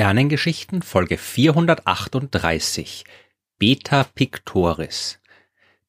Sternengeschichten Folge 438 Beta Pictoris.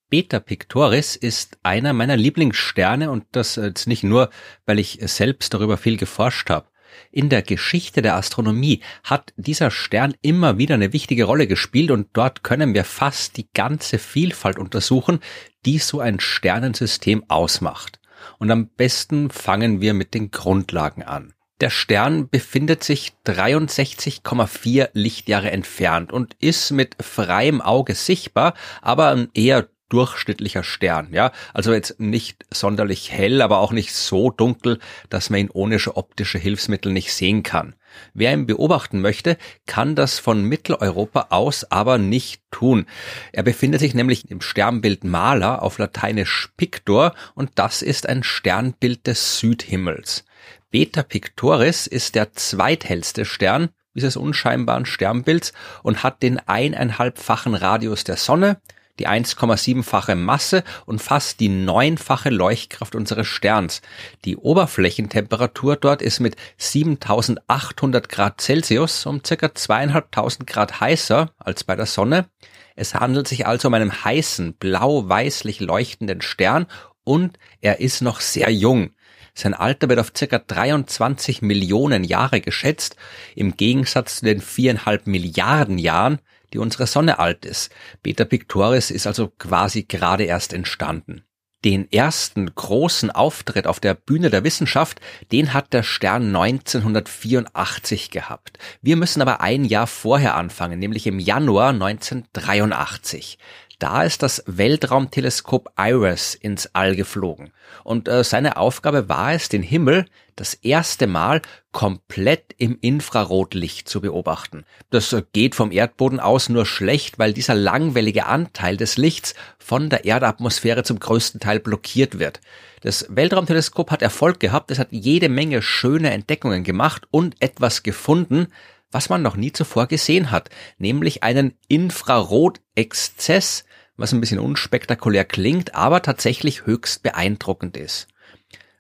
Beta Pictoris ist einer meiner Lieblingssterne und das jetzt nicht nur, weil ich selbst darüber viel geforscht habe. In der Geschichte der Astronomie hat dieser Stern immer wieder eine wichtige Rolle gespielt und dort können wir fast die ganze Vielfalt untersuchen, die so ein Sternensystem ausmacht. Und am besten fangen wir mit den Grundlagen an. Der Stern befindet sich 63,4 Lichtjahre entfernt und ist mit freiem Auge sichtbar, aber eher durchschnittlicher Stern, ja. Also jetzt nicht sonderlich hell, aber auch nicht so dunkel, dass man ihn ohne optische Hilfsmittel nicht sehen kann. Wer ihn beobachten möchte, kann das von Mitteleuropa aus aber nicht tun. Er befindet sich nämlich im Sternbild Maler auf Lateinisch Pictor und das ist ein Sternbild des Südhimmels. Beta Pictoris ist der zweithellste Stern dieses unscheinbaren Sternbilds und hat den eineinhalbfachen Radius der Sonne, die 1,7-fache Masse und fast die neunfache Leuchtkraft unseres Sterns. Die Oberflächentemperatur dort ist mit 7800 Grad Celsius um circa zweieinhalbtausend Grad heißer als bei der Sonne. Es handelt sich also um einen heißen, blau-weißlich leuchtenden Stern und er ist noch sehr jung. Sein Alter wird auf circa 23 Millionen Jahre geschätzt, im Gegensatz zu den viereinhalb Milliarden Jahren, die unsere Sonne alt ist. Beta Pictoris ist also quasi gerade erst entstanden. Den ersten großen Auftritt auf der Bühne der Wissenschaft, den hat der Stern 1984 gehabt. Wir müssen aber ein Jahr vorher anfangen, nämlich im Januar 1983. Da ist das Weltraumteleskop IRIS ins All geflogen. Und äh, seine Aufgabe war es, den Himmel das erste Mal komplett im Infrarotlicht zu beobachten. Das äh, geht vom Erdboden aus nur schlecht, weil dieser langwellige Anteil des Lichts von der Erdatmosphäre zum größten Teil blockiert wird. Das Weltraumteleskop hat Erfolg gehabt, es hat jede Menge schöne Entdeckungen gemacht und etwas gefunden, was man noch nie zuvor gesehen hat, nämlich einen Infrarotexzess, was ein bisschen unspektakulär klingt, aber tatsächlich höchst beeindruckend ist.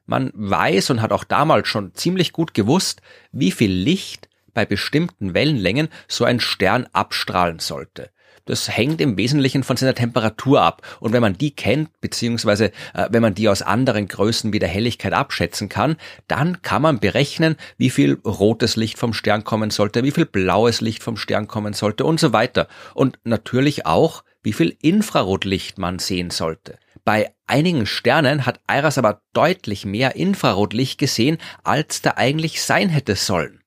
Man weiß und hat auch damals schon ziemlich gut gewusst, wie viel Licht bei bestimmten Wellenlängen so ein Stern abstrahlen sollte. Das hängt im Wesentlichen von seiner Temperatur ab. Und wenn man die kennt, beziehungsweise äh, wenn man die aus anderen Größen wie der Helligkeit abschätzen kann, dann kann man berechnen, wie viel rotes Licht vom Stern kommen sollte, wie viel blaues Licht vom Stern kommen sollte und so weiter. Und natürlich auch, wie viel Infrarotlicht man sehen sollte. Bei einigen Sternen hat IRAS aber deutlich mehr Infrarotlicht gesehen, als da eigentlich sein hätte sollen.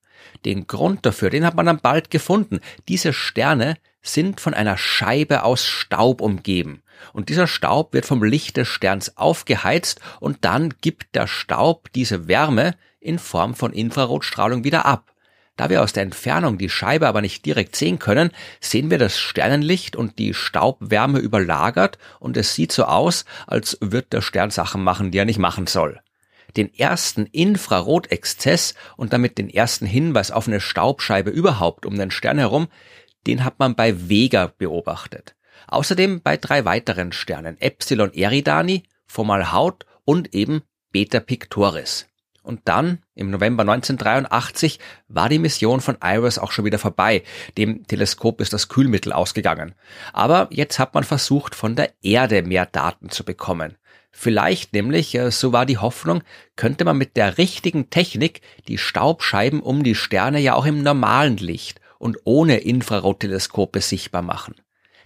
Den Grund dafür, den hat man dann bald gefunden. Diese Sterne sind von einer Scheibe aus Staub umgeben. Und dieser Staub wird vom Licht des Sterns aufgeheizt und dann gibt der Staub diese Wärme in Form von Infrarotstrahlung wieder ab. Da wir aus der Entfernung die Scheibe aber nicht direkt sehen können, sehen wir das Sternenlicht und die Staubwärme überlagert und es sieht so aus, als wird der Stern Sachen machen, die er nicht machen soll. Den ersten Infrarotexzess und damit den ersten Hinweis auf eine Staubscheibe überhaupt um den Stern herum, den hat man bei Vega beobachtet. Außerdem bei drei weiteren Sternen, Epsilon Eridani, Fomalhaut und eben Beta Pictoris. Und dann, im November 1983, war die Mission von IRIS auch schon wieder vorbei. Dem Teleskop ist das Kühlmittel ausgegangen. Aber jetzt hat man versucht, von der Erde mehr Daten zu bekommen. Vielleicht nämlich, äh, so war die Hoffnung, könnte man mit der richtigen Technik die Staubscheiben um die Sterne ja auch im normalen Licht und ohne Infrarotteleskope sichtbar machen.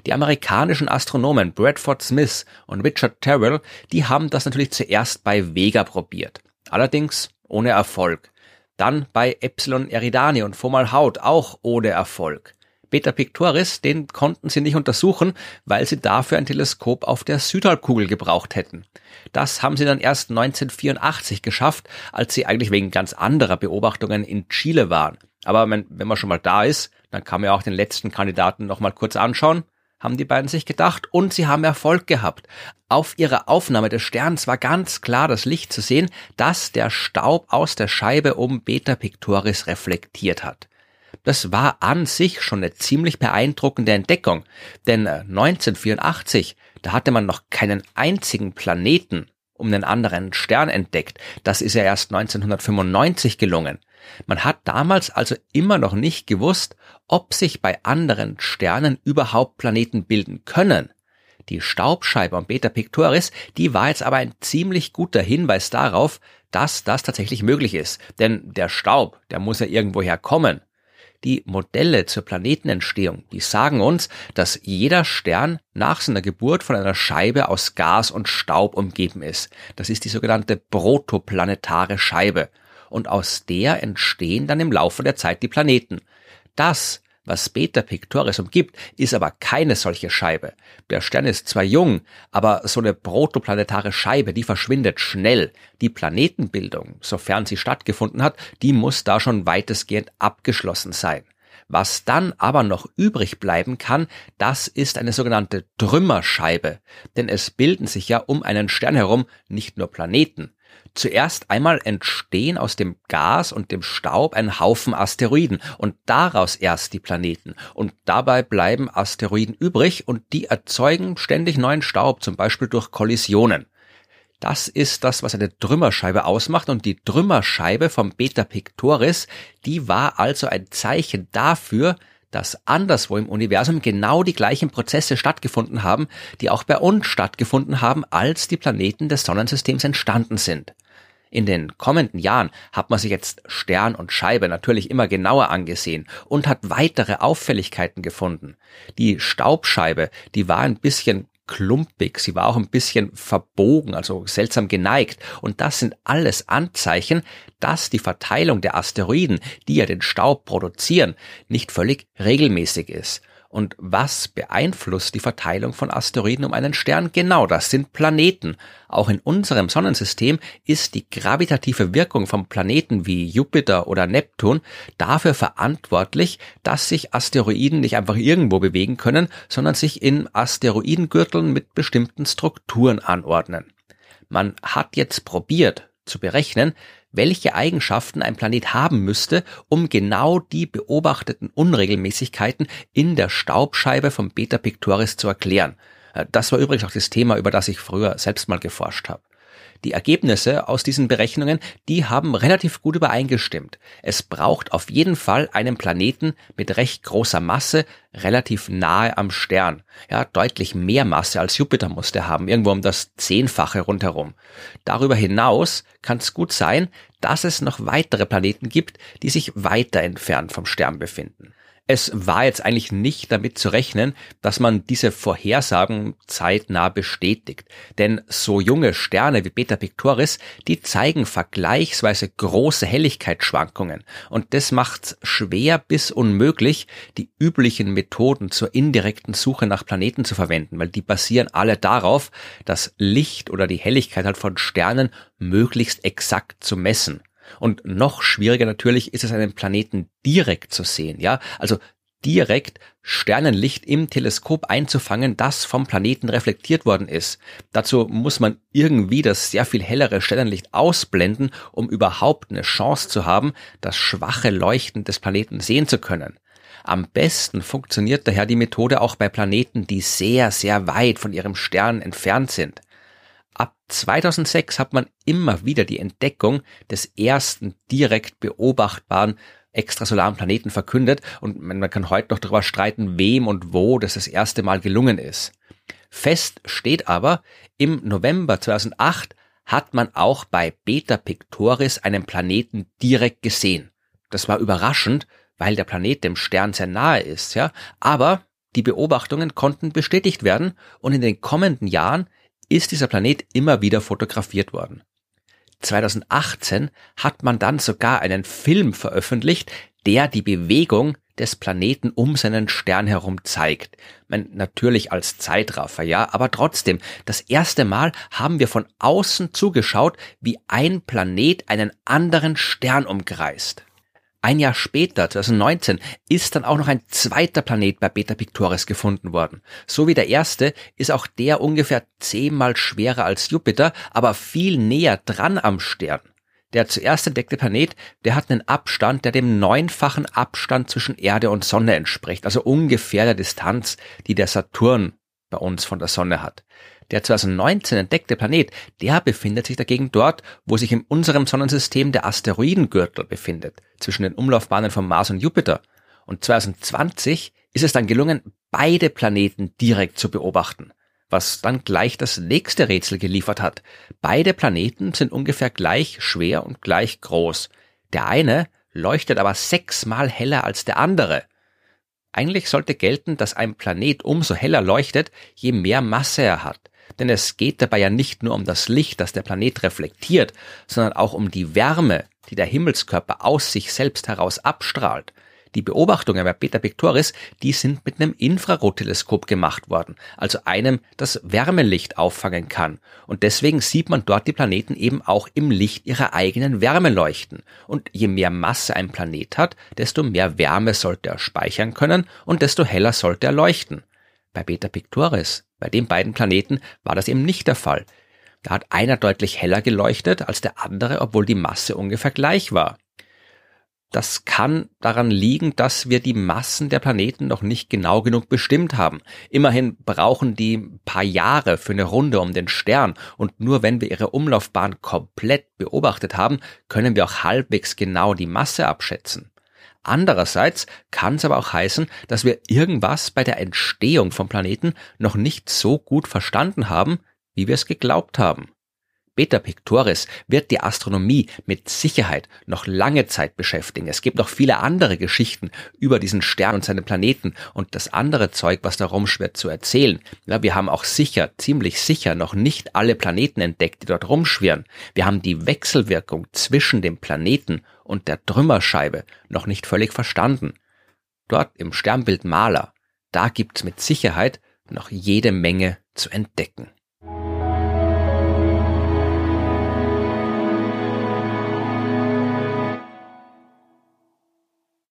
Die amerikanischen Astronomen Bradford Smith und Richard Terrell, die haben das natürlich zuerst bei Vega probiert. Allerdings ohne Erfolg. Dann bei Epsilon Eridani und Fomalhaut auch ohne Erfolg. Beta Pictoris, den konnten sie nicht untersuchen, weil sie dafür ein Teleskop auf der Südhalbkugel gebraucht hätten. Das haben sie dann erst 1984 geschafft, als sie eigentlich wegen ganz anderer Beobachtungen in Chile waren. Aber wenn, man schon mal da ist, dann kann man ja auch den letzten Kandidaten noch mal kurz anschauen haben die beiden sich gedacht und sie haben Erfolg gehabt. Auf ihrer Aufnahme des Sterns war ganz klar das Licht zu sehen, das der Staub aus der Scheibe um Beta Pictoris reflektiert hat. Das war an sich schon eine ziemlich beeindruckende Entdeckung, denn 1984, äh, da hatte man noch keinen einzigen Planeten um einen anderen Stern entdeckt. Das ist ja erst 1995 gelungen. Man hat damals also immer noch nicht gewusst, ob sich bei anderen Sternen überhaupt Planeten bilden können. Die Staubscheibe um Beta Pictoris, die war jetzt aber ein ziemlich guter Hinweis darauf, dass das tatsächlich möglich ist. Denn der Staub, der muss ja irgendwoher kommen. Die Modelle zur Planetenentstehung, die sagen uns, dass jeder Stern nach seiner Geburt von einer Scheibe aus Gas und Staub umgeben ist. Das ist die sogenannte protoplanetare Scheibe. Und aus der entstehen dann im Laufe der Zeit die Planeten. Das was Beta Pictoris umgibt, ist aber keine solche Scheibe. Der Stern ist zwar jung, aber so eine protoplanetare Scheibe, die verschwindet schnell. Die Planetenbildung, sofern sie stattgefunden hat, die muss da schon weitestgehend abgeschlossen sein. Was dann aber noch übrig bleiben kann, das ist eine sogenannte Trümmerscheibe. Denn es bilden sich ja um einen Stern herum nicht nur Planeten. Zuerst einmal entstehen aus dem Gas und dem Staub ein Haufen Asteroiden und daraus erst die Planeten. Und dabei bleiben Asteroiden übrig und die erzeugen ständig neuen Staub, zum Beispiel durch Kollisionen. Das ist das, was eine Trümmerscheibe ausmacht und die Trümmerscheibe vom Beta Pictoris, die war also ein Zeichen dafür, dass anderswo im Universum genau die gleichen Prozesse stattgefunden haben, die auch bei uns stattgefunden haben, als die Planeten des Sonnensystems entstanden sind. In den kommenden Jahren hat man sich jetzt Stern und Scheibe natürlich immer genauer angesehen und hat weitere Auffälligkeiten gefunden. Die Staubscheibe, die war ein bisschen klumpig, sie war auch ein bisschen verbogen, also seltsam geneigt. Und das sind alles Anzeichen, dass die Verteilung der Asteroiden, die ja den Staub produzieren, nicht völlig regelmäßig ist. Und was beeinflusst die Verteilung von Asteroiden um einen Stern? Genau, das sind Planeten. Auch in unserem Sonnensystem ist die gravitative Wirkung von Planeten wie Jupiter oder Neptun dafür verantwortlich, dass sich Asteroiden nicht einfach irgendwo bewegen können, sondern sich in Asteroidengürteln mit bestimmten Strukturen anordnen. Man hat jetzt probiert zu berechnen, welche Eigenschaften ein Planet haben müsste, um genau die beobachteten Unregelmäßigkeiten in der Staubscheibe vom Beta Pictoris zu erklären. Äh, das war übrigens auch das Thema, über das ich früher selbst mal geforscht habe. Die Ergebnisse aus diesen Berechnungen, die haben relativ gut übereingestimmt. Es braucht auf jeden Fall einen Planeten mit recht großer Masse, relativ nahe am Stern. Ja, deutlich mehr Masse als Jupiter muss der haben, irgendwo um das Zehnfache rundherum. Darüber hinaus kann es gut sein, dass es noch weitere Planeten gibt, die sich weiter entfernt vom Stern befinden. Es war jetzt eigentlich nicht damit zu rechnen, dass man diese Vorhersagen zeitnah bestätigt. Denn so junge Sterne wie Beta Pictoris, die zeigen vergleichsweise große Helligkeitsschwankungen. Und das macht schwer bis unmöglich, die üblichen Methoden zur indirekten Suche nach Planeten zu verwenden, weil die basieren alle darauf, das Licht oder die Helligkeit halt von Sternen möglichst exakt zu messen. Und noch schwieriger natürlich ist es, einen Planeten direkt zu sehen, ja? Also direkt Sternenlicht im Teleskop einzufangen, das vom Planeten reflektiert worden ist. Dazu muss man irgendwie das sehr viel hellere Sternenlicht ausblenden, um überhaupt eine Chance zu haben, das schwache Leuchten des Planeten sehen zu können. Am besten funktioniert daher die Methode auch bei Planeten, die sehr, sehr weit von ihrem Stern entfernt sind. Ab 2006 hat man immer wieder die Entdeckung des ersten direkt beobachtbaren extrasolaren Planeten verkündet und man kann heute noch darüber streiten, wem und wo das das erste Mal gelungen ist. Fest steht aber, im November 2008 hat man auch bei Beta Pictoris einen Planeten direkt gesehen. Das war überraschend, weil der Planet dem Stern sehr nahe ist, ja, aber die Beobachtungen konnten bestätigt werden und in den kommenden Jahren ist dieser Planet immer wieder fotografiert worden. 2018 hat man dann sogar einen Film veröffentlicht, der die Bewegung des Planeten um seinen Stern herum zeigt. Man, natürlich als Zeitraffer, ja, aber trotzdem, das erste Mal haben wir von außen zugeschaut, wie ein Planet einen anderen Stern umkreist. Ein Jahr später, 2019, ist dann auch noch ein zweiter Planet bei Beta Pictoris gefunden worden. So wie der erste ist auch der ungefähr zehnmal schwerer als Jupiter, aber viel näher dran am Stern. Der zuerst entdeckte Planet, der hat einen Abstand, der dem neunfachen Abstand zwischen Erde und Sonne entspricht, also ungefähr der Distanz, die der Saturn bei uns von der Sonne hat. Der 2019 entdeckte Planet, der befindet sich dagegen dort, wo sich in unserem Sonnensystem der Asteroidengürtel befindet, zwischen den Umlaufbahnen von Mars und Jupiter. Und 2020 ist es dann gelungen, beide Planeten direkt zu beobachten, was dann gleich das nächste Rätsel geliefert hat. Beide Planeten sind ungefähr gleich schwer und gleich groß. Der eine leuchtet aber sechsmal heller als der andere. Eigentlich sollte gelten, dass ein Planet umso heller leuchtet, je mehr Masse er hat. Denn es geht dabei ja nicht nur um das Licht, das der Planet reflektiert, sondern auch um die Wärme, die der Himmelskörper aus sich selbst heraus abstrahlt. Die Beobachtungen bei Beta Pictoris, die sind mit einem Infrarotteleskop gemacht worden, also einem, das Wärmelicht auffangen kann. Und deswegen sieht man dort die Planeten eben auch im Licht ihrer eigenen Wärme leuchten. Und je mehr Masse ein Planet hat, desto mehr Wärme sollte er speichern können und desto heller sollte er leuchten. Bei Beta Pictoris, bei den beiden Planeten, war das eben nicht der Fall. Da hat einer deutlich heller geleuchtet als der andere, obwohl die Masse ungefähr gleich war. Das kann daran liegen, dass wir die Massen der Planeten noch nicht genau genug bestimmt haben. Immerhin brauchen die ein paar Jahre für eine Runde um den Stern und nur wenn wir ihre Umlaufbahn komplett beobachtet haben, können wir auch halbwegs genau die Masse abschätzen. Andererseits kann es aber auch heißen, dass wir irgendwas bei der Entstehung vom Planeten noch nicht so gut verstanden haben, wie wir es geglaubt haben. Beta Pictoris wird die Astronomie mit Sicherheit noch lange Zeit beschäftigen. Es gibt noch viele andere Geschichten über diesen Stern und seine Planeten und das andere Zeug, was da rumschwirrt, zu erzählen. Ja, wir haben auch sicher, ziemlich sicher noch nicht alle Planeten entdeckt, die dort rumschwirren. Wir haben die Wechselwirkung zwischen dem Planeten und der Trümmerscheibe noch nicht völlig verstanden. Dort im Sternbild Maler, da gibt's mit Sicherheit noch jede Menge zu entdecken.